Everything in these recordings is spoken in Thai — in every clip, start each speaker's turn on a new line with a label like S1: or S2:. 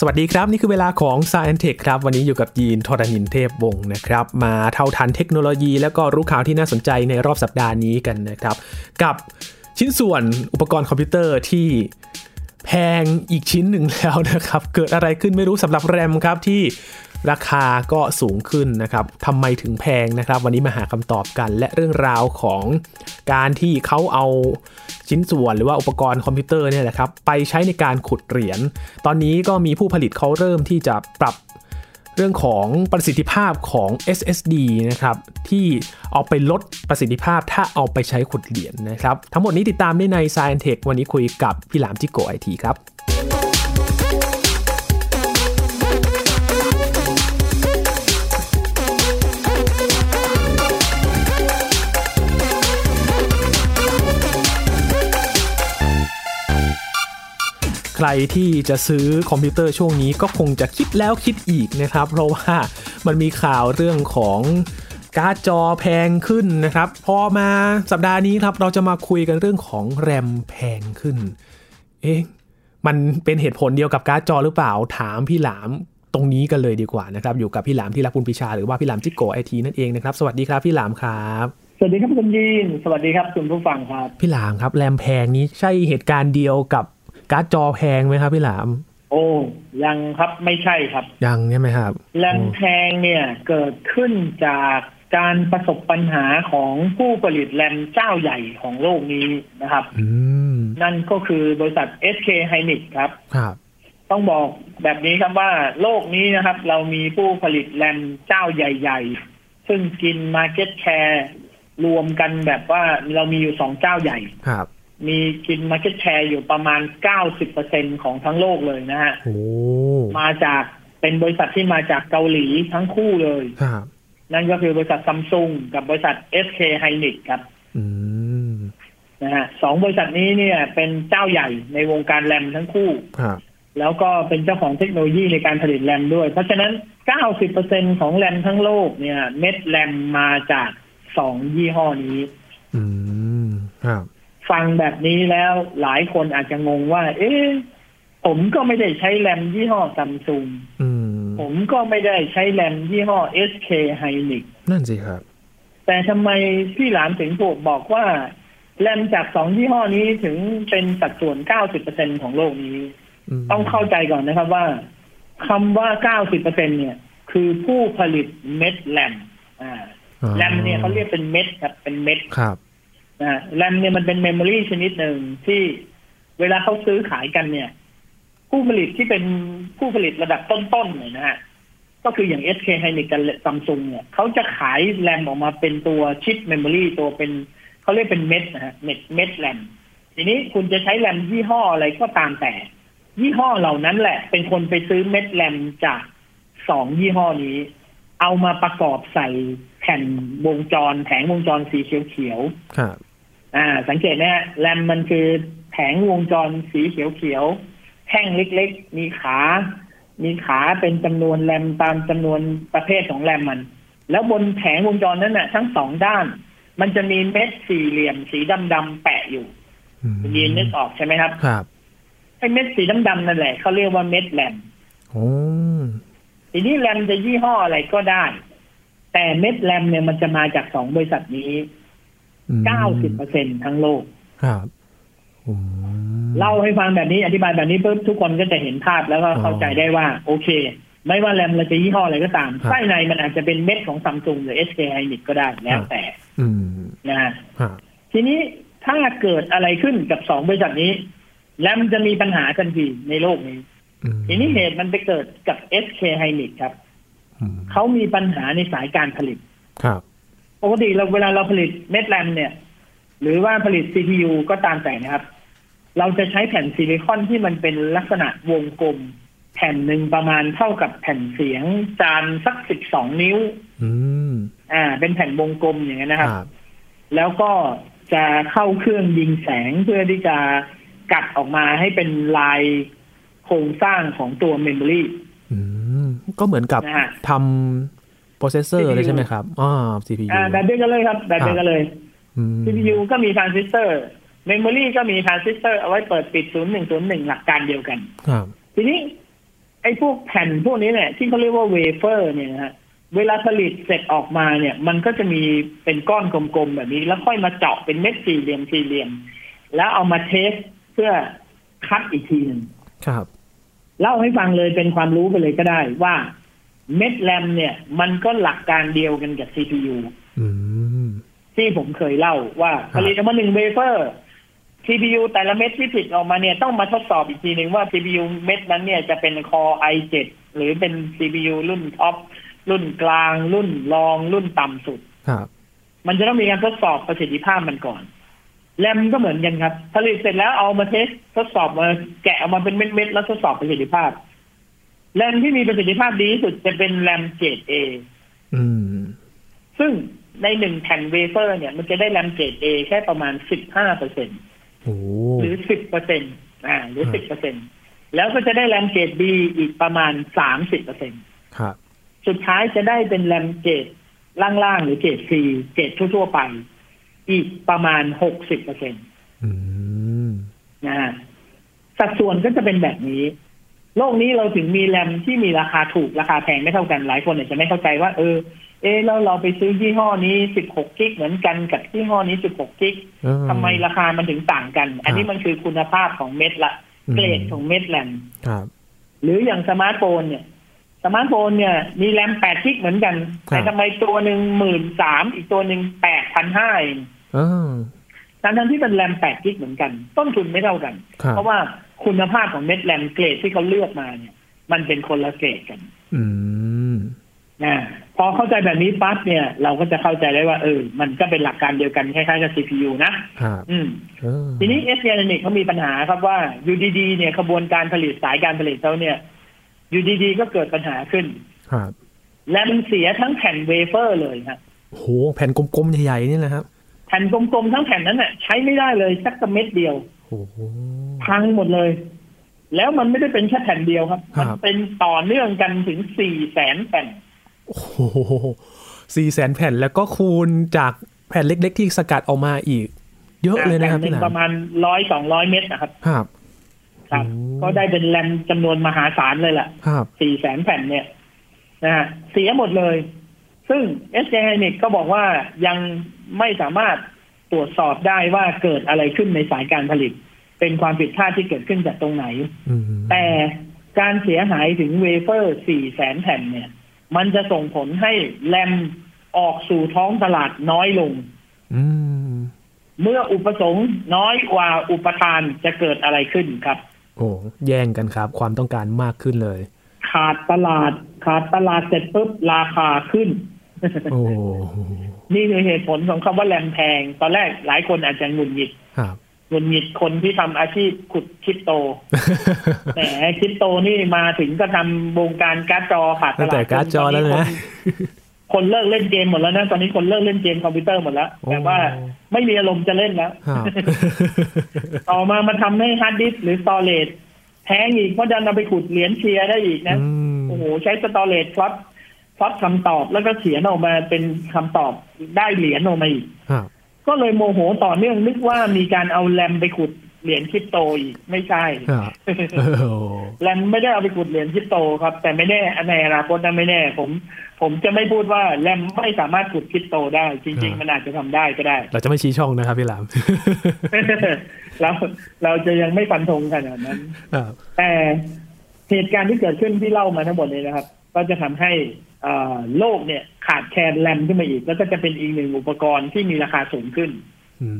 S1: สวัสดีครับ นี่คือเวลาของ Science Tech ครับ วันนี้อยู่กับยีนทรณินเทพวงศ์นะครับ มาเท่าทันเทคโนโลยี แล้วก็รู้ข่าวที่น่าสนใจในรอบสัปดาห์นี้กันนะครับ กับชิ้นส่วนอุปกรณ์คอมพิวเตอร์ที่แพงอีกชิ้นหนึ่งแล้วนะครับ เกิดอะไรขึ้นไม่รู้สำหรับแรมครับที่ ราคาก็สูงขึ้นนะครับทำไมถึงแพงนะครับ วันนี้มาหาคำตอบกัน และเรื่องราวของการที่เขาเอาชิ้นส่วนหรือว่าอุปกรณ์คอมพิวเตอร์เนี่ยแหละครับไปใช้ในการขุดเหรียญ ตอนนี้ก็มีผู้ผลิตเขาเริ่มที่จะปรับเรื่องของประสิทธิภาพของ SSD นะครับ ที่เอาไปลดประสิทธิภาพถ้าเอาไปใช้ขุดเหรียญนะครับ ทั้งหมดนี้ติดตามได้ใน Science Tech วันนี้คุยกับพี่หลามจิโกไอทีครับ ที่จะซื้อคอมพิวเตอร์ช่วงนี้ก็คงจะคิดแล้วคิดอีกนะครับ เพราะว่ามันมีข่าวเรื่องของการ์ดจอแพงขึ้นนะครับ พอมาสัปดาห์นี้ครับเราจะมาคุยกันเรื่องของแรมแพงขึ้น เอ๊ะมันเป็นเหตุผลเดียวกับการ์ดจอหรือเปล่าถามพี่หลามตรงนี้กันเลยดีกว่านะครับ อยู่กับพี่หลามที่รักคุณพิชา หรือว่าพี่หลามจิโกไอทีนั่นเองนะครับ สวัสดีครับพี่หลามครับ
S2: สวัสดีครับคุณยีนสวัสดีครับคุณผู้ฟังครับ
S1: พี่หลามครับแรมแพงนี้ใช่เหตุการณ์เดียวกับ การ์ดจอแพงไหมครับพี่หลาม
S2: โอ้ยังครับไม่ใช่ครับ
S1: ยังใช่ไหมครับ
S2: แรมแพงเนี่ยเกิดขึ้นจากการประสบปัญหาของผู้ผลิตแรมเจ้าใหญ่ของโลกนี้นะครับ
S1: อืม
S2: นั่นก็คือบริษัท SK Hynix ครับ
S1: ครับ
S2: ต้องบอกแบบนี้ครับว่าโลกนี้นะครับ เรามีผู้ผลิตแรมเจ้าใหญ่ ๆ ซึ่งกิน Market Share รวมกันแบบว่าเรามีอยู่สองเจ้าใหญ่
S1: ครับ
S2: มีกิน Market Share อยู่ประมาณ 90%ของทั้งโลกเลยนะฮะ
S1: โอ้
S2: มาจากเป็นบริษัทที่มาจากเกาหลีทั้งคู่เลย
S1: ครับ
S2: นั่นก็คือบริษัทซัมซุงกับบริษัท SK Hynix ครับ
S1: อืม
S2: นะฮะสองบริษัทนี้เนี่ย เป็นเจ้าใหญ่ในวงการแรมทั้งคู่
S1: ครับ
S2: แล้วก็เป็นเจ้าของเทคโนโลยีในการผลิตแรมด้วย เพราะฉะนั้น 90%ของแรมทั้งโลกเนี่ย เม็ดแรมมาจากสองยี่ห้อนี้
S1: อืมครับ
S2: ฟังแบบนี้แล้วหลายคนอาจจะงงว่า เอ๊ะผมก็ไม่ได้ใช้แรมยี่ห้อซัมซุง
S1: อืม
S2: ผมก็ไม่ได้ใช้แรมยี่ห้อ SK Hynix
S1: นั่นสิครับ
S2: แต่ทำไมพี่หลานถึงถูกบอกว่า แรมจากสองยี่ห้อนี้ถึงเป็นสัดส่วน90%ของโลกนี้
S1: ม
S2: ต้องเข้าใจก่อนนะครับว่าคำว่า90%เนี่ย คือผู้ผลิตเม็ดแรมอ่า
S1: อ๋อ
S2: แรมเนี่ยเขาเรียกเป็นเม็ดครับเป็นเม็ด
S1: ครับ
S2: นะแรมเนี่ยมันเป็น memory ชนิดหนึ่งที่เวลาเขาซื้อขายกันเนี่ย ผู้ผลิตที่เป็นผู้ผลิตระดับต้นๆเนี่ยนะฮะก็คืออย่าง SK Hynix กับซัมซุงเนี่ยเขาจะขายแรมออกมาเป็นตัวชิป memory ตัวเป็นเขาเรียกเป็นเม็ดนะฮะเม็ดเม็ดแรมทีนี้คุณจะใช้แรมยี่ห้ออะไรก็ตามแต่ ยี่ห้อเหล่านั้นแหละ เป็นคนไปซื้อเม็ดแรมจากสองยี่ห้อนี้ เอามาประกอบใส่แผ่นวงจรแผงวงจรสีเขียวๆ
S1: ครับ
S2: อ่า สังเกตนะฮะแรมมันคือแผงวงจรสีเขียวๆแท่งเล็กๆ มีขา มีขาเป็นจำนวนแรมตามจำนวนประเภทของแรมมัน แล้วบนแผงวงจรนั้นน่ะ ทั้งสองด้าน มันจะมีเม็ดสี่เหลี่ยมสีดำๆแปะอยู่
S1: อืม
S2: ยีนนึกออกใช่ไหมครับ
S1: ครับ
S2: ไอ้เม็ดสีดำๆนั่นแหละเขาเรียกว่าเม็ดแรม
S1: โอ้
S2: ทีนี้แรมจะยี่ห้ออะไรก็ได้ แต่เม็ดแรมเนี่ยมันจะมาจากสองบริษัทนี้
S1: อืม
S2: เก้าสิบเปอร์เซ็นทั้งโลก
S1: ครับอืม
S2: เล่าให้ฟังแบบนี้อธิบายแบบนี้ปุ๊บทุกคนก็จะเห็นภาพแล้วก็เข้าใจได้ว่า โอเค ไม่ว่าแรมเราจะยี่ห้ออะไรก็ตามไส้ในมันอาจจะเป็นเม็ดของซัมซุงหรือ SK Hynix ก็ได้แล้วแต่
S1: อืม
S2: นะฮะ
S1: ครับ
S2: ทีนี้ถ้าเกิดอะไรขึ้นกับสองบริษัทนี้แรมจะมีปัญหาทันทีในโลกนี้
S1: อืม
S2: ทีนี้เหตุมันไปเกิดกับ SK Hynix ครับ
S1: อืม
S2: เขามีปัญหาในสายการผลิต
S1: ครับ
S2: ปกติเราเวลาเราผลิตเม็ดแรมเนี่ย หรือว่าผลิต CPU ก็ตามแต่นะครับ เราจะใช้แผ่นซิลิคอนที่มันเป็นลักษณะวงกลม แผ่นหนึ่งประมาณเท่ากับแผ่นเสียงจานสักสิบสองนิ้ว
S1: อืม
S2: อ่า เป็นแผ่นวงกลมอย่างนั้นนะครับค
S1: รับ
S2: แล้วก็จะเข้าเครื่องยิงแสงเพื่อที่จะกัดออกมาให้เป็นลายโครงสร้างของตัว memory
S1: อืมก็เหมือนกับ
S2: นะฮะ
S1: ทำ processor
S2: CPU
S1: เลยใช่ไหมครับอ่า CPU
S2: อ่าแบบเดียวกันเลยครับแบบเดียวกันเลย
S1: อืม
S2: CPU ก็มีทรานซิสเตอร์ memory ก็มีทรานซิสเตอร์เอาไว้เปิดปิด0101หลักการเดียวกัน
S1: ครับ
S2: ทีนี้ไออ้พวกแผ่นพวกนี้เนี่ยที่เขาเรียกว่าเวเฟอร์เนี่ยนะฮะเวลาผลิตเสร็จออกมาเนี่ย มันก็จะมีเป็นก้อนกลมๆแบบนี้ แล้วค่อยมาเจาะเป็นเม็ดสี่เหลี่ยมสี่เหลี่ยม แล้วเอามา test เพื่อคัดอีกทีหนึ่ง
S1: ครับ
S2: เล่าให้ฟังเลยเป็นความรู้ไปเลยก็ได้ว่า เม็ดแรมเนี่ย มันก็หลักการเดียวกันกับ CPU
S1: อืม
S2: ที่ผมเคยเล่าว่า
S1: ครับผ
S2: ลิตออกมาหนึ่งเวเฟอร์ CPU แต่ละเม็ดที่ผลิตออกมาเนี่ยต้องมาทดสอบอีกทีหนึ่งว่า CPU เม็ดนั้นเนี่ยจะเป็น Core i7 หรือเป็น CPU รุ่นท็อปรุ่นกลาง รุ่นรอง รุ่นต่ำสุด
S1: ครับ
S2: มันจะต้องมีการทดสอบประสิทธิภาพมันก่อนแรมก็เหมือนกันครับผลิตเสร็จแล้วเอามา test ทดสอบมาแกะออกมาเป็นเม็ดๆแล้วทดสอบประสิทธิภาพ แรมที่มีประสิทธิภาพดีที่สุดจะเป็นแรมเกรด A
S1: อืม
S2: ซึ่งในหนึ่งแผ่นเวเฟอร์ เนี่ย มันจะได้แรมเกรด A แค่ประมาณสิบห้าเปอร์เซ็น
S1: โอ้
S2: หรือสิบเปอร์เซ็นอ่า หรือ
S1: ครับ
S2: สิบเปอร์เซ็นแล้วก็จะได้แรมเกรด B อีกประมาณสามสิบเปอร์เซ็น
S1: ครับ
S2: สุดท้ายจะได้เป็นแรมเกรดล่างๆ หรือเกรด C เกรดทั่วๆไป อีกประมาณหกสิบเปอร์เซ็น
S1: อืม
S2: นะฮะสัดส่วนก็จะเป็นแบบนี้ โลกนี้เราถึงมีแรมที่มีราคาถูกราคาแพงไม่เท่ากันหลายคนอาจจะไม่เข้าใจว่า เออ เออแล้วเราไปซื้อยี่ห้อนี้สิบหกกิกเหมือนกันกับยี่ห้อนี้สิบหกกิก
S1: เออ
S2: ทำไมราคามันถึงต่างกัน อันนี้มันคือคุณภาพของเม็ดละ
S1: อืม
S2: เกรดของเม็ดแรม
S1: ครับ
S2: หรืออย่างสมาร์ทโฟนเนี่ยสมาร์ทโฟนเนี่ยมีแรมแปดกิกเหมือนกัน แต่ทำไมตัวหนึ่งหมื่นสามอีกตัวหนึ่งแปดพันห้าเอง
S1: เออ
S2: ทั้งทั้งๆที่เป็นแรมแปดกิกเหมือนกัน ต้นทุนไม่เท่ากัน
S1: ครับ
S2: เพราะว่า คุณภาพของเม็ดแรมเกรดที่เขาเลือกมาเนี่ย มันเป็นคนละเกรดกัน
S1: อืม
S2: นะพอเข้าใจแบบนี้ปั๊บเนี่ย เราก็จะเข้าใจได้ว่าเออ มันก็เป็นหลักการเดียวกันคล้ายๆกับ CPU นะ
S1: ครับ
S2: อืม
S1: เออ
S2: ทีนี้เอสเอเขามีปัญหาครับว่าอยู่ดีๆเนี่ยขบวนการผลิตสายการผลิตเขาเนี่ยอยู่ดีๆก็เกิดปัญหาขึ้น
S1: ครับ
S2: แรมเสียทั้งแผ่นเวเฟอร์เลยครับ
S1: โหแผ่นกลมๆใหญ่ๆนี่แหละครับ
S2: แผ่นกลมๆทั้งแผ่นนั้นน่ะใช้ไม่ได้เลยสักกระเม็ดเดียว
S1: โอ้โห
S2: พังหมดเลย แล้วมันไม่ได้เป็นแค่แผ่นเดียวครับ
S1: ครับ
S2: มันเป็นต่อเนื่องกันถึงสี่แสนแผ่น
S1: โอ้โหสี่แสนแผ่นแล้วก็คูณจากแผ่นเล็ก ๆ ที่สกัดออกมาอีก เยอะเลยนะครับ
S2: แผ่ห
S1: พี่
S2: นึ่
S1: ห
S2: ง
S1: ลา
S2: ประมาณร้อยสองร้อยเม็ดนะครับ
S1: ครับ
S2: ครับ
S1: โอ้
S2: ก็ได้เป็นแรมจำนวนมหาศาลเลยล่ะ
S1: ครับ
S2: สี่แสนแผ่นเนี่ยนะฮะเสียหมดเลย ซึ่ง s j h y n i c ก็บอกว่ายังไม่สามารถ ตรวจสอบได้ว่าเกิดอะไรขึ้นในสายการผลิต เป็นความผิดพลาดที่เกิดขึ้นจากตรงไหน
S1: อืม
S2: แต่การเสียหายถึงเวเฟอร์สี่แสนแผ่นเนี่ย มันจะส่งผลให้แรมออกสู่ท้องตลาดน้อยลง
S1: อืม
S2: เมื่ออุปสงค์น้อยกว่าอุปทานจะเกิดอะไรขึ้นครับ
S1: โอ้แย่งกันครับ ความต้องการมากขึ้นเลย
S2: ขาดตลาด ขาดตลาดเสร็จปุ๊บราคาขึ้น
S1: โอ้
S2: นี่คือเหตุผลของคำว่าแรมแพง ตอนแรกหลายคนอาจจะหงุดหงิด
S1: ครับ
S2: หงุดหงิดคนที่ทำอาชีพขุดคริปโตแหมคริปโตนี่มาถึงก็ทำวงการการ์ดจอขาดตลาดตั้ง
S1: แต่การ์ดจอแล้วนะ
S2: คนคนเลิกเล่นเกมหมดแล้วนะตอนนี้คนเลิกเล่นเกมคอมพิวเตอร์หมดแล้ว
S1: โอ้
S2: แต่ว่าไม่มีอารมณ์จะเล่นแล้ว
S1: ครับ
S2: ต่อมามาทำให้ฮาร์ดดิสก์หรือ storage แพงอีกเพราะดันเอาไปขุดเหรียญเชียร์ได้อีกนะ
S1: อืม
S2: โอ้โหใช้สตอเรจพลอต พลอตคำตอบแล้วก็เขียนออกมาเป็นคำตอบได้เหรียญออกมาอีก
S1: ครับ
S2: ก็เลยโมโหต่อเนื่องนึกว่ามีการเอาแรมไปขุดเหรียญคริปโตอีกไม่ใช่
S1: ครับโอ้
S2: แรมไม่ได้เอาไปขุดเหรียญคริปโตครับ แต่ไม่แน่ในอนาคตนะไม่แน่ ผม ผมจะไม่พูดว่าแรมไม่สามารถขุดคริปโตได้ จริง ๆ มันอาจจะทำได้ก็ได้
S1: เราจะไม่ชี้ช่องนะครับพี่หลาม
S2: เราเราจะยังไม่ฟันธงขนาดนั้น
S1: ครับ
S2: แต่ เหตุการณ์ที่เกิดขึ้นที่เล่ามาทั้งหมดเลยนะครับ ก็จะทำให้อ่าโลกเนี่ยขาดแคลนแรมขึ้นมาอีก แล้วก็จะเป็นอีกหนึ่งอุปกรณ์ที่มีราคาสูงขึ้น
S1: อื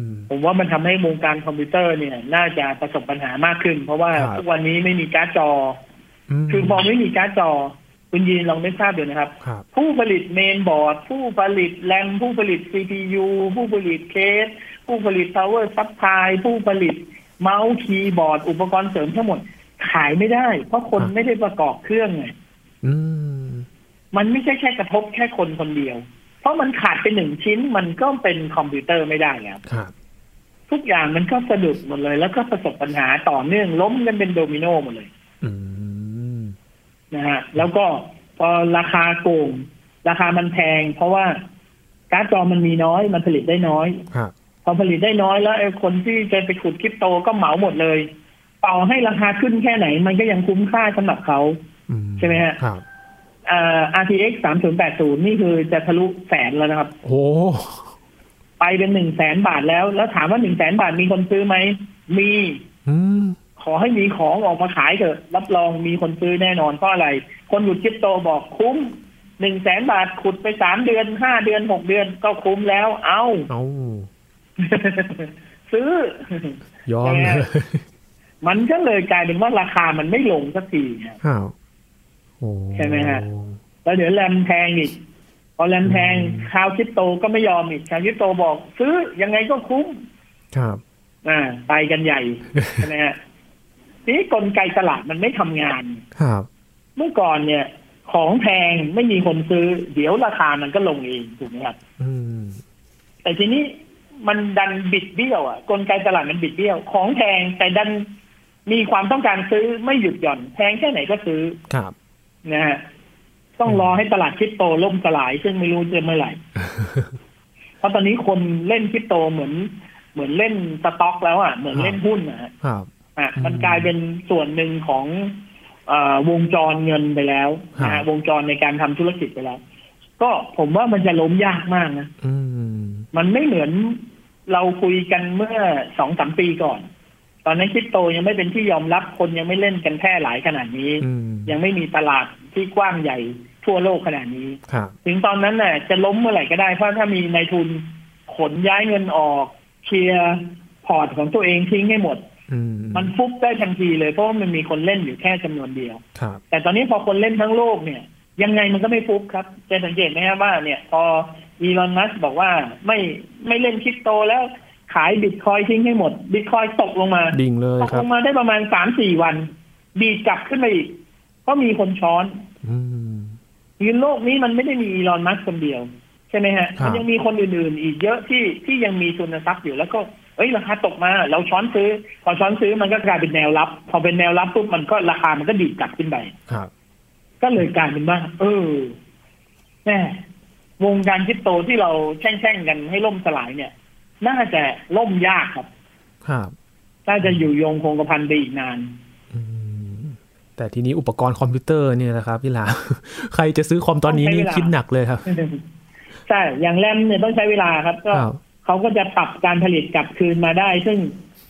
S1: ม
S2: ผมว่ามันทำให้วงการคอมพิวเตอร์เนี่ย น่าจะประสบปัญหามากขึ้น เพราะว่า
S1: ครับ
S2: ทุกวันนี้ไม่มีการ์ดจอ คือพอไม่มีการ์ดจอ คุณยีนลองนึกภาพดูนะครับ
S1: ครับ
S2: ผู้ผลิตเมนบอร์ด ผู้ผลิตแรมผู้ผลิต CPU ผู้ผลิตเคส ผู้ผลิต power supply ผู้ผลิตเมาส์คีย์บอร์ด อุปกรณ์เสริมทั้งหมด ขายไม่ได้ เพราะคน
S1: ครับ
S2: ไม่ได้ประกอบเครื่องไง
S1: อืม
S2: มันไม่ใช่แค่กระทบแค่คนคนเดียว เพราะมันขาดไปหนึ่งชิ้น มันก็เป็นคอมพิวเตอร์ไม่ได้แล้ว
S1: ครับ
S2: ทุกอย่างมันก็สะดุดหมดเลย แล้วก็ประสบปัญหาต่อเนื่องล้มกันเป็นโดมิโนหมดเลย
S1: อืม
S2: นะฮะแล้วก็พอราคาโกงราคามันแพง เพราะว่าการ์ดจอมันมีน้อย มันผลิตได้น้อย
S1: ครับ
S2: พอผลิตได้น้อยแล้วไอ้คนที่จะไปขุดคริปโตก็เหมาหมดเลย ต่อให้ราคาขึ้นแค่ไหน มันก็ยังคุ้มค่าสำหรับเขา
S1: อื
S2: ใช่ไหมฮะ
S1: ครับ
S2: อ่า RTX 3080นี่คือจะทะลุแสนแล้วนะครับ
S1: โอ้
S2: ไปเป็นหนึ่งแสนบาทแล้ว แล้วถามว่าหนึ่งแสนบาทมีคนซื้อไหม มี
S1: อืม
S2: ขอให้มีของออกมาขายเถอะ รับรองมีคนซื้อแน่นอนเพราะอะไร คนหยุดคริปโตบอกคุ้มหนึ่งแสนบาทขุดไปสามเดือนห้าเดือนหกเดือนก็คุ้มแล้ว เอา
S1: เอา
S2: ซื้อ
S1: ยอม
S2: แน่
S1: เลย
S2: มันก็เลยกลายเป็นว่าราคามันไม่ลงสักทีครับ
S1: อ้าวโอ้
S2: ใช่ไหมฮะแล้วเดี๋ยวแรมแพงอีกพอแรมแพงชาวคริปโตก็ไม่ยอมอีกชาวคริปโตบอก ซื้อยังไงก็คุ้ม
S1: ครับ
S2: อ่าไปกันใหญ่ใช่ไหมฮะทีนี้กลไกตลาดมันไม่ทำงาน
S1: ครับ
S2: เมื่อก่อนเนี่ย ของแพงไม่มีคนซื้อ เดี๋ยวราคามันก็ลงเองถูกไหมครับ
S1: อืม
S2: แต่ทีนี้มันดันบิดเบี้ยวอะกลไกตลาดมันบิดเบี้ยว ของแพงแต่ดัน มีความต้องการซื้อไม่หยุดหย่อนแพงแค่ไหนก็ซื้อ
S1: ครับ
S2: นะฮะต้องรอให้ตลาดคริปโตล่มสลาย ซึ่งไม่รู้จะเมื่อไหร่ เพราะตอนนี้คนเล่นคริปโตเหมือน เหมือนเล่นสต็อก แล้วอะเหมือนเล่นหุ้นอะ
S1: ครับ
S2: อะ
S1: อืม
S2: มันกลายเป็นส่วนหนึ่งของเออวงจรเงินไปแล้วนะ
S1: ครั
S2: ฮะ
S1: บ
S2: วงจรในการทำธุรกิจไปแล้ว ก็ผมว่ามันจะล้มยากมากนะ
S1: อืม
S2: มันไม่เหมือนเราคุยกันเมื่อสองสามปีก่อน ตอนนั้นคริปโตยังไม่เป็นที่ยอมรับคนยังไม่เล่นกันแพร่หลายขนาดนี้
S1: อืม
S2: ยังไม่มีตลาดที่กว้างใหญ่ทั่วโลกขนาดนี้
S1: ครับ
S2: ถึงตอนนั้นน่ะ จะล้มเมื่อไหร่ก็ได้ เพราะถ้ามีนายทุนขนย้ายเงินออกเคลียร์พอร์ตของตัวเองทิ้งให้หมด
S1: อืม
S2: มันฟุบได้ทันทีเลยเพราะว่ามันมีคนเล่นอยู่แค่จำนวนเดียว
S1: ครับ
S2: แต่ตอนนี้พอคนเล่นทั้งโลกเนี่ย ยังไงมันก็ไม่ฟุบครับ จะสังเกตไหมครับว่าเนี่ย พออีลอนมัสบอกว่าไม่ไม่เล่นคริปโตแล้ว ขายบิตคอยทิ้งให้หมด บิตคอยตกลงมา
S1: ดิ่งเลย
S2: ตก
S1: ครั
S2: ล
S1: บ
S2: งมาได้ประมาณสามสี่วัน ดีดกลับขึ้นมาอีก ก็มีคนช้อน
S1: อืม
S2: ยืนโลกนี้มันไม่ได้มีอีลอนมัสคนเดียว ใช่ไหมฮะ
S1: ครับ
S2: มันยังมีคนอื่นๆ อีกเยอะที่ที่ยังมีทุนทรัพย์อยู่แล้วก็เอ้ยราคาตกมาเราช้อนซื้อ พอช้อนซื้อมันก็กลายเป็นแนวรับ พอเป็นแนวรับปุ๊บมันก็ราคามันก็ดีดกลับขึ้นไป
S1: ครับ
S2: ก็เลยกลายเป็นว่าเออแม่วงการคริปโตที่เราแช่งๆกันให้ล่มสลายเนี่ย น่าจะล่มยากครับ
S1: ครับ
S2: น่าจะอยู่ยงคงกระพันไปอีกนาน
S1: อืมแต่ทีนี้อุปกรณ์คอมพิวเตอร์เนี่ยนะครับพี่หลาใครจะซื้อคอมตอนนี้นี่
S2: ต้องใช้เวลา
S1: คิดหนักเลยครับ
S2: ใช่ อย่างแรมเนี่ยต้องใช้เวลาครับ ก็
S1: ครับ
S2: เขาก็จะปรับการผลิตกลับคืนมาได้ ซึ่ง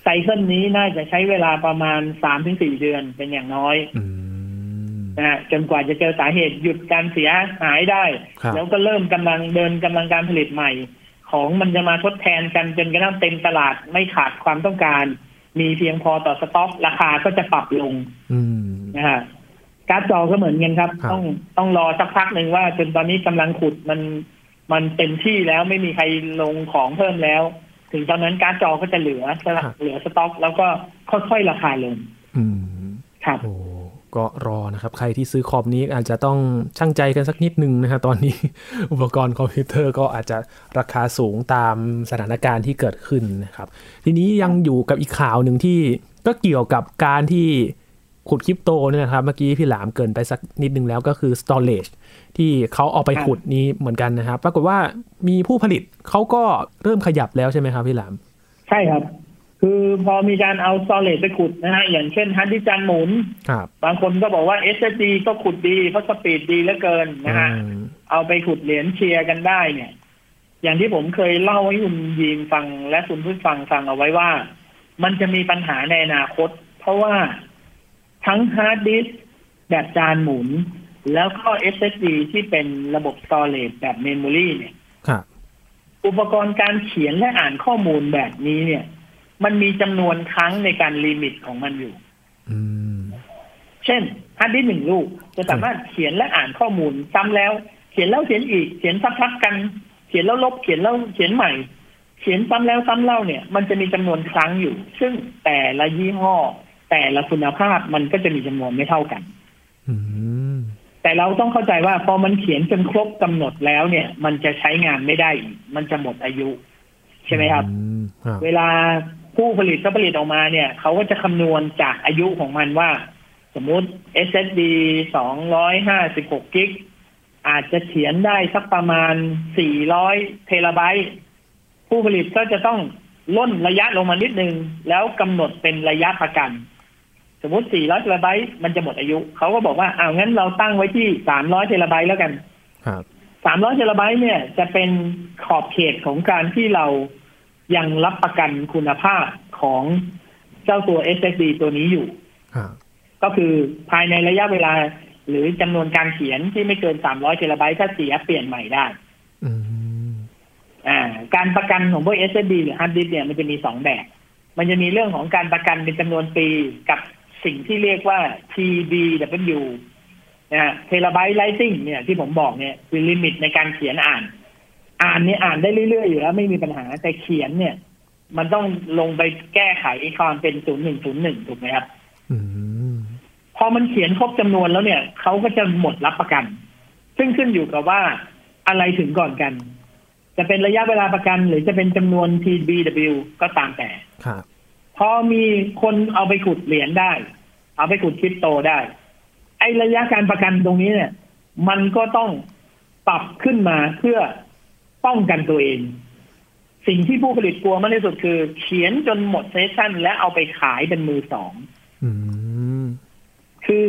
S2: ไซเคิลนี้น่าจะใช้เวลาประมาณสามถึงสี่เดือนเป็นอย่างน้อย
S1: อืม
S2: นะฮะจนกว่าจะเจอสาเหตุหยุดการเสียหายได้
S1: ครับ
S2: แล้วก็เริ่มกำลังเดินกำลังการผลิตใหม่ ของมันจะมาทดแทนกันจนกระทั่งเต็มตลาดไม่ขาดความต้องการ มีเพียงพอต่อสต็อก ราคาก็จะปรับลง
S1: อืม
S2: นะฮะการ์ดจอก็เหมือนกันครับ
S1: ครับ
S2: ต้องต้องรอสักพักหนึ่งว่า จนตอนนี้กำลังขุดมันมันเต็มที่แล้วไม่มีใครลงของเพิ่มแล้ว ถึงตอนนั้นการ์ดจอก็จะเหลือเหลือสต็อก แล้วก็ค่อยๆราคาลง
S1: อืม
S2: ครับ
S1: โอ้ ก็รอนะครับ ใครที่ซื้อคอมนี้อาจจะต้องช่างใจกันสักนิดนึงนะครับตอนนี้อุปกรณ์คอมพิวเตอร์ก็อาจจะราคาสูงตามสถานการณ์ที่เกิดขึ้นนะครับ ทีนี้ยังอยู่กับอีกข่าวหนึ่งที่ก็เกี่ยวกับการที่ขุดคริปโตเนี่ยนะครับ เมื่อกี้พี่หลามเกินไปสักนิดนึงแล้วก็คือ storage ที่เขาเอาไปขุดนี้เหมือนกันนะครับ ปรากฏว่ามีผู้ผลิตเขาก็เริ่มขยับแล้วใช่ไหมครับพี่หลาม
S2: ใช่ครับ คือพอมีการเอาสโตรเลจไปขุดนะฮะอย่างเช่นฮันดิจันหมุน
S1: ครับ
S2: บางคนก็บอกว่า SSD ก็ขุดดีเพราะ speed ดีเหลือเกินนะฮะ
S1: อืม
S2: เอาไปขุดเหรียญเชียร์กันได้เนี่ย อย่างที่ผมเคยเล่าให้คุณยีนฟังและคุณผู้ฟังฟังเอาไว้ว่า มันจะมีปัญหาในอนาคต เพราะว่าทั้งฮาร์ดดิสก์แบบจานหมุน แล้วก็ SSD ที่เป็นระบบ storage แบบ memory เนี่ย
S1: ครับ
S2: อุปกรณ์การเขียนและอ่านข้อมูลแบบนี้เนี่ย มันมีจำนวนครั้งในการ limit ของมันอยู่
S1: อืม
S2: เช่นฮาร์ดดิสก์หนึ่งลูก จะสามารถเขียนและอ่านข้อมูลซ้ำแล้ว เขียนแล้วเขียนอีก เขียนซ้ำๆกัน เขียนแล้วลบ เขียนแล้วเขียนใหม่ เขียนซ้ำแล้วซ้ำเล่าเนี่ย มันจะมีจำนวนครั้งอยู่ ซึ่งแต่ละยี่ห้อ แต่ละคุณภาพมันก็จะมีจำนวนไม่เท่ากัน
S1: อืม
S2: แต่เราต้องเข้าใจว่าพอมันเขียนจนครบกำหนดแล้วเนี่ย มันจะใช้งานไม่ได้อีกมันจะหมดอายุ ใช่ไหมครับ
S1: อืมครับ
S2: เวลา ผู้ผลิตก็ผลิตออกมาเนี่ยเขาก็จะคำนวณจากอายุของมันว่า สมมุติ SSD 256กิกอาจจะเขียนได้สักประมาณ400เทราไบต์ผู้ผลิตก็จะต้องล่นระยะลงมานิดนึง แล้วกำหนดเป็นระยะประกัน สมมติ400เทราไบต์มันจะหมดอายุ เขาก็บอกว่าอ้าวงั้นเราตั้งไว้ที่300เทราไบต์แล้วกัน
S1: ครับ
S2: 300เทราไบต์เนี่ยจะเป็นขอบเขตของการที่เรา ยังรับประกันคุณภาพของเจ้าตัว SSD ตัวนี้อยู่
S1: ครับ
S2: ก็คือภายในระยะเวลา หรือจำนวนการเขียนที่ไม่เกิน 300เทราไบต์ถ้าเสียเปลี่ยนใหม่ได้
S1: อืม
S2: อ่าการประกันของพวก SSD หรือ hard disk เนี่ยมันจะมีสองแบบ มันจะมีเรื่องของการประกันเป็นจำนวนปีกับสิ่งที่เรียกว่า TBW นะฮะเทราไบต์ไลซิ่งเนี่ยที่ผมบอกเนี่ยคือลิมิตในการเขียนอ่าน อ่านเนี่ยอ่านได้เรื่อยๆอยู่แล้วไม่มีปัญหาแต่เขียนเนี่ย มันต้องลงไปแก้ไขความเป็นศูนย์หนึ่งศูนย์หนึ่งถูกไหมครับ
S1: อืม
S2: พอมันเขียนครบจำนวนแล้วเนี่ยเขาก็จะหมดรับประกัน ซึ่งขึ้นอยู่กับว่าอะไรถึงก่อนกัน จะเป็นระยะเวลาประกัน หรือจะเป็นจำนวน TBW ก็ตามแต่
S1: ครับ
S2: พอมีคนเอาไปขุดเหรียญได้ เอาไปขุดคริปโตได้ ไอระยะการประกันตรงนี้เนี่ย มันก็ต้องปรับขึ้นมาเพื่อ ป้องกันตัวเอง สิ่งที่ผู้ผลิตกลัวมากที่สุดคือ เขียนจนหมดเซสชั่น และเอาไปขายเป็นมือสอง
S1: อืม
S2: คือ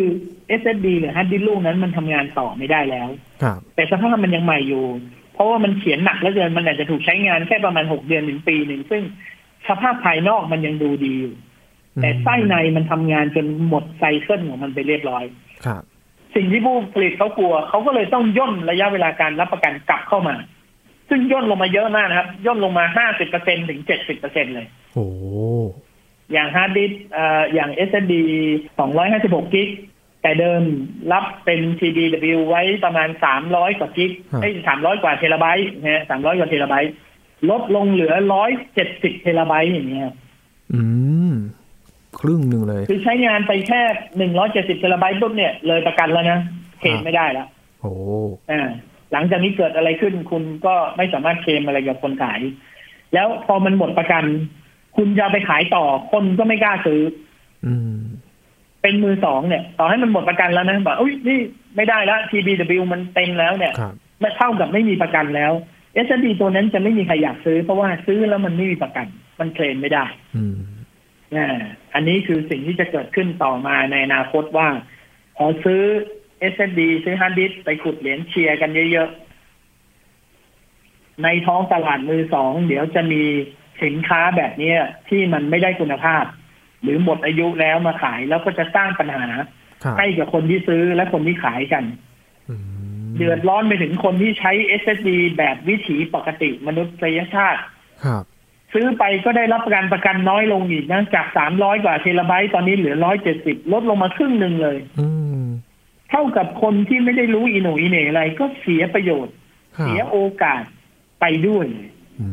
S2: SSD หรือ hard disk ลูกนั้นมันทำงานต่อไม่ได้แล้ว
S1: ครับ
S2: แต่สภาพมันยังใหม่อยู่ เพราะว่ามันเขียนหนักแล้วเกินมันอาจจะถูกใช้งานแค่ประมาณหกเดือนถึงปีหนึ่งซึ่งสภาพภายนอกมันยังดูดีอยู่แต่ไส้ในมันทำงานจนหมด cycle ของมันไปเรียบร้อย
S1: ครับ
S2: สิ่งที่ผู้ผลิตเขากลัว เขาก็เลยต้องย่นระยะเวลาการรับประกันกลับเข้ามา ซึ่งย่นลงมาเยอะมากนะครับ ย่นลงมาห้าสิบเปอร์เซ็นถึงเจ็ดสิบเปอร์เซ็นเลย
S1: โอ้
S2: อย่างฮาร์ดดิสก์เอ่ออย่าง SSD 256 กิก แต่เดิมรับเป็น TBW ไว้ประมาณ 300 กว่ากิกไอ้300 กว่าเทราไบต์นะฮะ300 กว่าเทราไบต์ลดลงเหลือ 170 เทราไบต์อย่างเงี้ย
S1: อืม ครึ่งหนึ่งเลย
S2: คือใช้งานไปแค่ 170 เทราไบต์ปุ๊บเนี่ยเลยประกันแล้วนะเคลมไม่ได้แล้ว
S1: โอ้
S2: อ่า หลังจากนี้เกิดอะไรขึ้น คุณก็ไม่สามารถเคลมอะไรกับคนขาย แล้วพอมันหมดประกัน คุณจะเอาไปขายต่อคนก็ไม่กล้าซื้อ
S1: อืม
S2: เป็นมือสองเนี่ย ต่อให้มันหมดประกันแล้วนะบอกอุ้ยนี่ไม่ได้แล้ว TBW มันเต็มแล้วเนี่ย
S1: ครับ
S2: มันเท่ากับไม่มีประกันแล้ว SSD ตัวนั้นจะไม่มีใครอยากซื้อ เพราะว่าซื้อแล้วมันไม่มีประกัน มันเคลมไม่ได้
S1: อืม
S2: อ่าอันนี้คือสิ่งที่จะเกิดขึ้นต่อมาในอนาคตว่า พอซื้อ SSD ซื้อฮาร์ดดิสก์ไปขุดเหรียญเชียร์กันเยอะๆ ในท้องตลาดมือสอง เดี๋ยวจะมีสินค้าแบบเนี้ยที่มันไม่ได้คุณภาพ หรือหมดอายุแล้วมาขายแล้วก็จะสร้างปัญหา
S1: ครับ
S2: ให้กับคนที่ซื้อและคนที่ขายกัน
S1: อืม
S2: เดือดร้อนไปถึงคนที่ใช้ SSD แบบวิถีปกติมนุษยชาติ
S1: ครับ
S2: ซื้อไปก็ได้รับประกันประกันน้อยลงอีกนะจากสามร้อยกว่าเทราไบต์ตอนนี้เหลือร้อยเจ็ดสิบลดลงมาครึ่งหนึ่งเลย
S1: อืม
S2: เท่ากับคนที่ไม่ได้รู้อีโหนอีเหน่อะไรก็เสียประโยชน์
S1: ครับ
S2: เสียโอกาสไปด้วย
S1: อื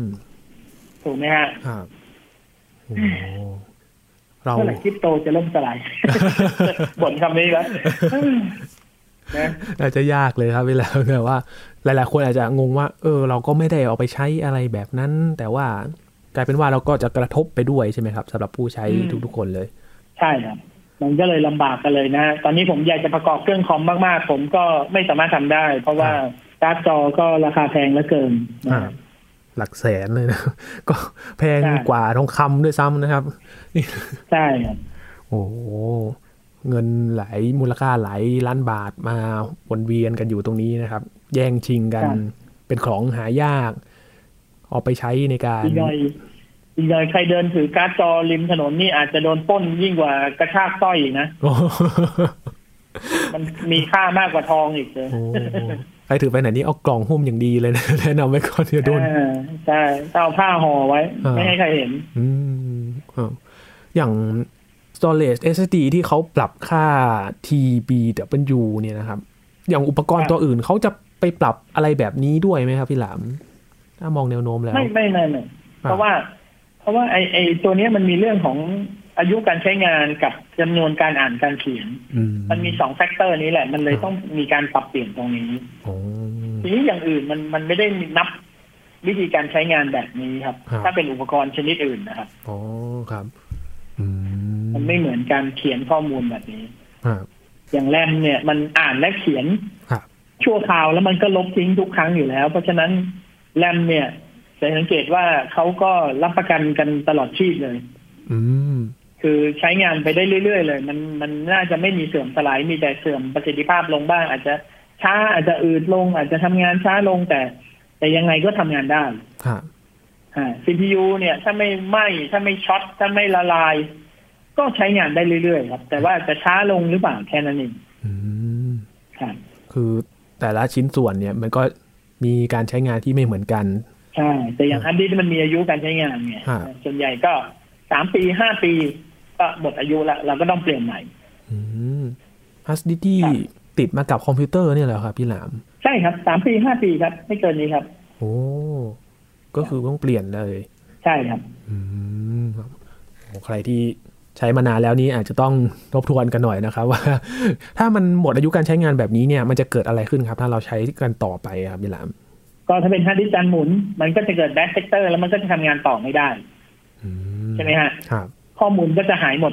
S1: ม
S2: ถูกไหมฮะ
S1: ครับโอ้เรา
S2: เมื่อไหร่คริปโตจะล่มสลายบ่นคำนี้แล้วนะ
S1: อาจจะยากเลยครับเวลาแบบว่า หลาย ๆ คนอาจจะงงว่า เออ เราก็ไม่ได้เอาไปใช้อะไรแบบนั้น แต่ว่ากลายเป็นว่าเราก็จะกระทบไปด้วยใช่ไหมครับสำหรับผู้ใช้ทุก ๆ คนเลย
S2: ใช่ครับ มันก็เลยลำบากกันเลยนะ ตอนนี้ผมอยากจะประกอบเครื่องคอมมากๆ ผมก็ไม่สามารถทำได้ เพราะว่าการ์ดจอก็ราคาแพงเหลือเกินนะ
S1: อ่าหลักแสนเลยนะ ก็แพง
S2: ใช่
S1: กว่าทองคำด้วยซ้ำนะครับ
S2: ใช่ครับ
S1: โอ้โหเงินหลายมูลค่าหลายล้านบาทมาวนเวียนกันอยู่ตรงนี้นะครับ แย่งชิงกัน
S2: ครับ
S1: เป็นของหายาก เอาไปใช้ในการ
S2: อีกหน่อยอีกหน่อยใครเดินถือการ์ดจอริมถนนนี่อาจจะโดนปล้นยิ่งกว่ากระชากสร้อยอีกนะ
S1: โอ้โห
S2: มันมีค่ามากกว่าทองอีกเลย
S1: โอ้โหใครถือไปไหนนี่เอากล่องหุ้มอย่างดีเลยนะแนะนำไว้ก่อนจะโดน
S2: เออใช่ต้องเอาผ้าห่อไว้
S1: อ่า
S2: ไม่ให้ใครเห็น
S1: อืมครับอย่าง storage SSD ที่เขาปรับค่า TBW เนี่ยนะครับ อย่างอุปกรณ์
S2: ครับ
S1: ตัวอื่นเขาจะไปปรับอะไรแบบนี้ด้วยไหมครับพี่หลาม ถ้ามองแนวโน้มแล้ว
S2: ไม่ไม่ไม่ไม่เพราะว่าเพ ราะว่าไอไอตัวเนี้ยมันมีเรื่องของอายุการใช้งานกับจำนวนการอ่านการเขียน
S1: อื
S2: มันมีสอง factor นี้แหละ มันเลยต้องมีการปรับเปลี่ยนตรงนี้
S1: โอ้
S2: ทีนี้อย่างอื่นมันมันไม่ได้นับวิธีการใช้งานแบบนี้ครับ
S1: ครับ
S2: ถ้าเป็นอุปกรณ์ชนิดอื่นนะครับ
S1: อ๋อครับอื
S2: มันไม่เหมือนการเขียนข้อมูลแบบนี้
S1: ครับ
S2: อย่างแรมเนี่ยมันอ่านและเขียน
S1: ครับ
S2: ชั่วคราวแล้วมันก็ลบทิ้งทุกครั้งอยู่แล้ว เพราะฉะนั้นแรมเนี่ย จะสังเกตว่าเขาก็รับประกันกันตลอดชีพเลย
S1: อืม
S2: คือใช้งานไปได้เรื่อยๆเลย มันมันน่าจะไม่มีเสื่อมสลายมีแต่เสื่อมประสิทธิภาพลงบ้าง อาจจะช้าอาจจะอืดลง อาจจะทำงานช้าลงแต่ แต่ยังไงก็ทำงานได้
S1: ครับ
S2: อ่า CPU เนี่ย ถ้าไม่ไหมถ้าไม่ช็อตถ้าไม่ละลาย ก็ใช้งานได้เรื่อยๆครับ แต่ว่าจะช้าลงหรือเปล่าแค่นั้นเอง
S1: อืม
S2: ครับ
S1: คือแต่ละชิ้นส่วนเนี่ย มันก็มีการใช้งานที่ไม่เหมือนกัน
S2: ใช่ แต่อย่างฮาร์ดดิสก์มันมีอายุการใช้งานไง
S1: ฮะ
S2: ส่วนใหญ่ก็สามปีห้าปี ก็หมดอายุละเราก็ต้องเปลี่ยนใหม่
S1: อืมฮาร์ดดิสก์ที่
S2: ครับ
S1: ติดมากับคอมพิวเตอร์เนี่ยเหรอครับพี่หลาม
S2: ใช่ครับสามปีห้าปีครับ ไม่เกินนี้ครับ
S1: โอ้ก็คือต้องเปลี่ยนเลย
S2: ใช่ครับ
S1: อืมครับโอ้ใครที่ใช้มานานแล้วนี่อาจจะต้องทบทวนกันหน่อยนะครับว่า ถ้ามันหมดอายุการใช้งานแบบนี้เนี่ย มันจะเกิดอะไรขึ้นครับ ถ้าเราใช้กันต่อไปครับพี่หลาม
S2: ก็ถ้าเป็นฮาร์ดดิสก์จานหมุน มันก็จะเกิด bad sector แล้วมันก็จะทำงานต่อไม่ได้
S1: อื
S2: ใช่ไหมฮะ
S1: ครับ
S2: ข้อมูลก็จะหายหมด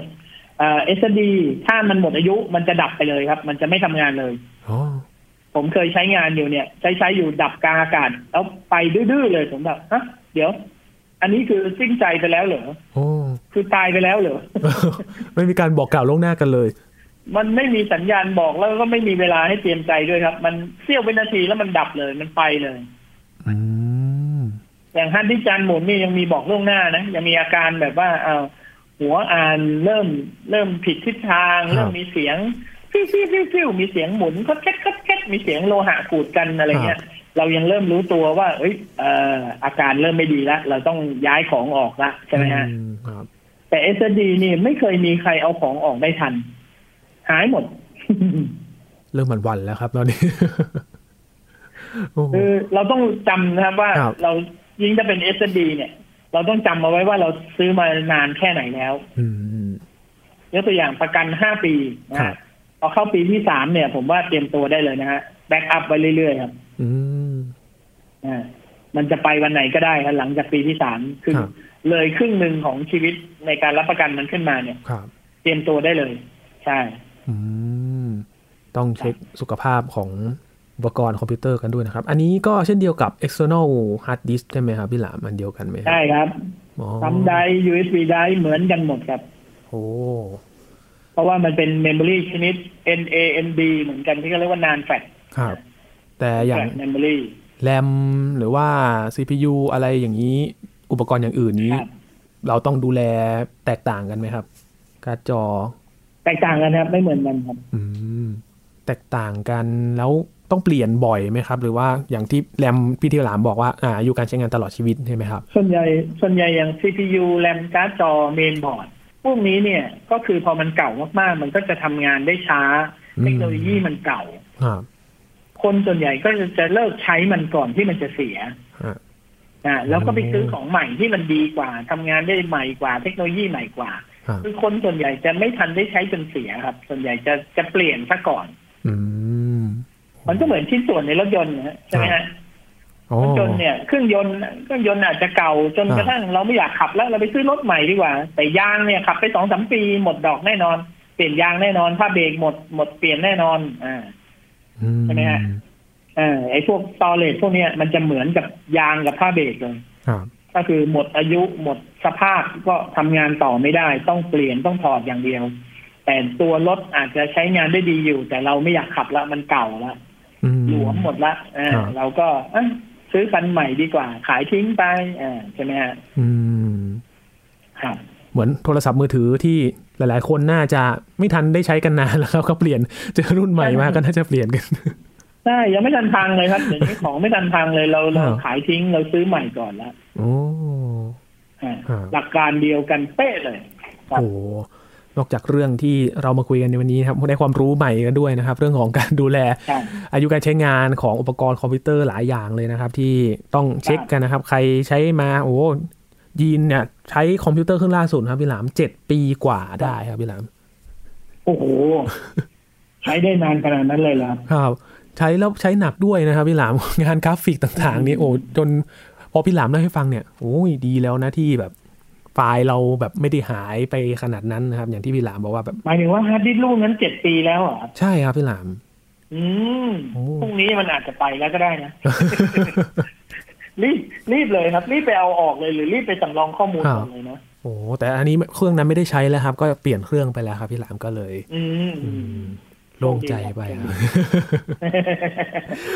S2: เอ่อ SSD ถ้ามันหมดอายุมันจะดับไปเลยครับ มันจะไม่ทำงานเลย
S1: อ๋อ
S2: ผมเคยใช้งานอยู่เนี่ย ใช้ใช้อยู่ดับกลางอากาศ แล้วไปดื้อๆเลยผมแบบฮะเดี๋ยว อันนี้คือสิ้นใจไปแล้วเหรอ
S1: โอ้
S2: คือตายไปแล้วเหรอ
S1: ไม่มีการบอกกล่าวล่วงหน้ากันเลย
S2: มันไม่มีสัญญาณบอกแล้วก็ไม่มีเวลาให้เตรียมใจด้วยครับ มันเสี้ยววินาทีแล้วมันดับเลยมันไปเลย
S1: อืม
S2: อย่างฮาร์ดดิสก์จานหมุนนี่ยังมีบอกล่วงหน้านะยังมีอาการแบบว่าเอาหัวอ่านเริ่มเริ่มผิดทิศทาง เริ่มมีเสียงฟิวฟิวฟิวฟิวมีเสียงหมุนก็แก๊กก็แก๊กมีเสียงโลหะขูดกันอะไรเงี้ยเรายังเริ่มรู้ตัวว่า เอ้ยเอ่ออาการเริ่มไม่ดีแล้วเราต้องย้ายของออกละใช่ไหมฮะ
S1: อืมครับ
S2: แต่ SSD นี่ไม่เคยมีใครเอาของออกได้ทัน หายหมด
S1: เริ่มหมันวันแล้วครับตอนนี้โอ้โห
S2: คือเราต้องจำนะครับว่า
S1: ครับ
S2: เรายิ่งจะเป็น SSD เนี่ย เราต้องจำเอาไว้ว่าเราซื้อมานานแค่ไหนแล้ว
S1: อืม
S2: ยกตัวอย่างประกันห้าปีนะครับฮะพอเข้าปีที่สามเนี่ย ผมว่าเตรียมตัวได้เลยนะฮะ backup ไว้เรื่อยๆครับ
S1: อืม
S2: อ่ามันจะไปวันไหนก็ได้ครับหลังจากปีที่สามคือ
S1: ครับ
S2: เลยครึ่งหนึ่งของชีวิตในการรับประกันมันขึ้นมาเนี่ย
S1: ครับ
S2: เตรียมตัวได้เลย ใช่
S1: อืมต้องเช็คสุขภาพของ อุปกรณ์คอมพิวเตอร์กันด้วยนะครับ อันนี้ก็เช่นเดียวกับ external hard disk ใช่ไหมครับพี่หลามอันเดียวกันไหมครับ
S2: ใช่ครับ
S1: อ๋อ
S2: ทำได USB ไดเหมือนกันหมดครับ
S1: โอ้
S2: เพราะว่ามันเป็น memory ชนิด NAND เหมือนกันที่เขาเรียกว่า NAND flash
S1: ครับ แต่อย่าง memory RAM หรือว่า CPU อะไรอย่างนี้ อุปกรณ์อย่างอื่นนี้
S2: ครับ
S1: เราต้องดูแลแตกต่างกันไหมครับการ์ดจอ
S2: แตกต่างกันครับ ไม่เหมือนกันครับ
S1: อืม แตกต่างกันแล้ว ต้องเปลี่ยนบ่อยไหมครับ หรือว่าอย่างที่แรมพี่ที่หลามบอกว่าอ่าอายุการใช้งานตลอดชีวิตใช่ไหมครับ
S2: ส่วนใหญ่ส่วนใหญ่อย่าง CPU แรมการ์ดจอเมนบอร์ดพวกนี้เนี่ยก็คือพอมันเก่ามากๆ มันก็จะทำงานได้ช้า
S1: อืม
S2: เทคโนโลยีมันเก่า
S1: ครับ
S2: คนส่วนใหญ่ก็จะจะเลิกใช้มันก่อนที่มันจะเสีย
S1: ฮะ
S2: อ่าแล้วก็ไป
S1: อืม
S2: ซื้อของใหม่ที่มันดีกว่าทำงานได้ใหม่กว่า เทคโนโลยีใหม่กว่า
S1: ครับ
S2: คือคนส่วนใหญ่จะไม่ทันได้ใช้จนเสียครับ ส่วนใหญ่จะจะเปลี่ยนซะก่อน
S1: อืม
S2: มันก็เหมือนชิ้นส่วนในรถยนต์นะฮะใช่ไหมฮะ
S1: โอ้
S2: รถยนต์เนี่ยเครื่องยนต์เครื่องยนต์อาจจะเก่าจน
S1: อ่าก
S2: ระทั่งเราไม่อยากขับแล้วเราไปซื้อรถใหม่ดีกว่า แต่ยางเนี่ยขับไปสองสามปีหมดดอกแน่นอน เปลี่ยนยางแน่นอนผ้าเบรกหมดหมดเปลี่ยนแน่นอน อ่า
S1: อื
S2: ใช่ไหมฮะเออไอ้พวกตอเลตพวกเนี้ยมันจะเหมือนกับยางกับผ้าเบรกเลย
S1: ครับ
S2: ก็คือหมดอายุหมดสภาพก็ทำงานต่อไม่ได้ ต้องเปลี่ยนต้องถอดอย่างเดียว แต่ตัวรถอาจจะใช้งานได้ดีอยู่ แต่เราไม่อยากขับละมันเก่าละ
S1: อืม
S2: หลวมหมดละเออ
S1: ครับ
S2: เราก็เอ้ยซื้อคันใหม่ดีกว่า ขายทิ้งไปอ่าใช่ไหมฮะ
S1: อืม
S2: ครับ
S1: เหมือนโทรศัพท์มือถือที่หลาย ๆ คนน่าจะไม่ทันได้ใช้กันนานแล้วครับก็เปลี่ยนเจอรุ่นใหม่มาก็น่าจะเปลี่ยนกัน
S2: ใช่ยังไม่ทันพังเลยครับเดี๋ยวนี้ของไม่ทันพังเลยเราเรา
S1: ครับ
S2: ขายทิ้งเราซื้อใหม่ก่อนแล้ว
S1: โอ้
S2: อ่า
S1: ครับ
S2: หลักการเดียวกันเป๊ะเลยครับ
S1: โอ้ นอกจากเรื่องที่เรามาคุยกันในวันนี้นะครับได้ความรู้ใหม่กันด้วยนะครับ เรื่องของการดูแล
S2: ใช่
S1: อายุการใช้งานของอุปกรณ์คอมพิวเตอร์หลายอย่างเลยนะครับ ที่ต้องเช็คกันนะครับ ใครใช้มาโอ้ยีนเนี่ย ใช้คอมพิวเตอร์เครื่องล่าสุดครับพี่หลามเจ็ดปีกว่าได้ครับพี่หลาม
S2: โอ้โหใช้ได้นานขนาดนั้นเลยเหรอครับ
S1: ครับใช้แล้วใช้หนักด้วยนะครับพี่หลามงานกราฟิกต่าง ๆ นี่โอ้จนพอพี่หลามเล่าให้ฟังเนี่ยโอ้ยดีแล้วนะที่แบบ ไฟล์เราแบบไม่ได้หายไปขนาดนั้นนะครับ อย่างที่พี่หลามบอกว่าแบบ
S2: หมายถึงว่าฮาร์ดดิสก์ลูกนั้นเจ็ดปีแล้วเหรอะ
S1: ใช่ครับพี่หลาม
S2: อืม
S1: โอ้
S2: พรุ่งนี้มันอาจจะไปแล้วก็ได้นะรีบรีบเลยครับรีบไปเอาออกเลยหรือรีบไปสำรองข้อมูลก่อนเลยนะ
S1: โอ้แต่อันนี้เครื่องนั้นไม่ได้ใช้แล้วครับ ก็เปลี่ยนเครื่องไปแล้วครับพี่หลามก็เลย
S2: อืม
S1: อืม โล่งใจไปครับ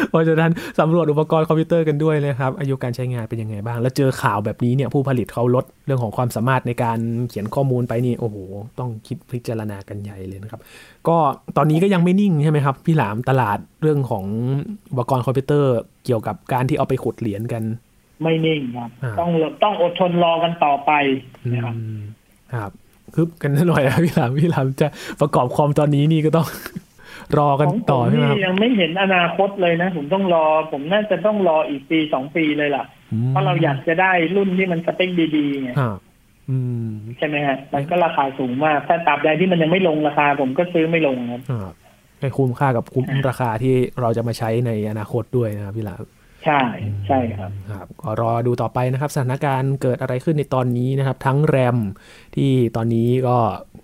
S1: เพราะฉะนั้นสำรวจอุปกรณ์คอมพิวเตอร์กันด้วยนะครับ อายุการใช้งานเป็นยังไงบ้าง แล้วเจอข่าวแบบนี้เนี่ยผู้ผลิตเขาลดเรื่องของความสามารถในการเขียนข้อมูลไปนี่โอ้โห ต้องคิดพิจารณากันใหญ่เลยนะครับ ก็ตอนนี้ก็ยังไม่นิ่งใช่ไหมครับ พี่หลามตลาดเรื่องของอุปกรณ์คอมพิวเตอร์ เกี่ยวกับการที่เอาไปขุดเหรียญกัน
S2: ไม่นิ่งครับ
S1: อ่า
S2: ต้องต้องอดทนรอกันต่อไปนะครับ
S1: อืมครับคึบกันหน่อยนะพี่หลามพี่หลามจะประกอบคอมตอนนี้นี่ก็ต้อง รอกัน
S2: ของผ
S1: ต่อ
S2: ม
S1: ใช่ไหม
S2: นี่
S1: ครับ
S2: ยังไม่เห็นอนาคตเลยนะ ผมต้องรอ ผมน่าจะต้องรออีกปีสองปีเลยล่ะ เพราะเราอยากจะได้รุ่นที่มันสเปคดีๆไง
S1: ครับอืม
S2: ใช่ไหมฮะมันก็ราคาสูงมาก ถ้าตราบใดที่มันยังไม่ลงราคา ผมก็ซื้อไม่ลงครับ
S1: ครับให้คุ้มค่ากับคุ้มราคาที่เราจะมาใช้ในอนาคตด้วยนะครับพี่หลาม
S2: ใช่ใช่ครับ
S1: ครับก็รอดูต่อไปนะครับ สถานการณ์เกิดอะไรขึ้นในตอนนี้นะครับ ทั้งแรมที่ตอนนี้ก็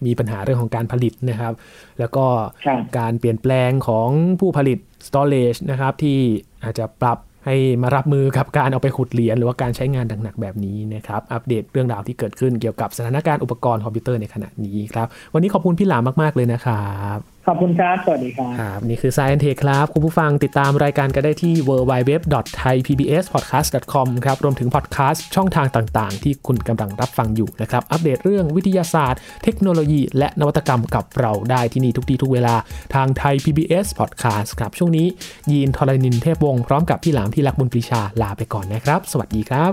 S1: มีปัญหาเรื่องของการผลิตนะครับ แล้วก็
S2: ครับ
S1: การเปลี่ยนแปลงของผู้ผลิต storage นะครับ ที่อาจจะปรับให้มารับมือกับการเอาไปขุดเหรียญหรือว่าการใช้งานหนักๆแบบนี้นะครับ อัปเดตเรื่องราวที่เกิดขึ้นเกี่ยวกับสถานการณ์อุปกรณ์คอมพิวเตอร์ในขณะนี้ครับ วันนี้ขอบคุณพี่หลามมากๆเลยนะครับ
S2: ขอบคุณครับ สวัสดีครับ
S1: ครับ นี่คือ Science Tech ครับ คุณผู้ฟังติดตามรายการกันได้ที่ www.thaipbspodcast.com ครับ รวมถึงพอดแคสต์ช่องทางต่างๆ ที่คุณกำลังรับฟังอยู่นะครับ อัปเดตเรื่องวิทยาศาสตร์ เทคโนโลยี และนวัตกรรมกับเราได้ที่นี่ทุกที่ทุกเวลาทางไทย PBS Podcast ครับ ช่วงนี้ ยีนทรณินเทพวงศ์พร้อมกับพี่หลามที่รักบุญปรีชาลาไปก่อนนะครับ สวัสดีครับ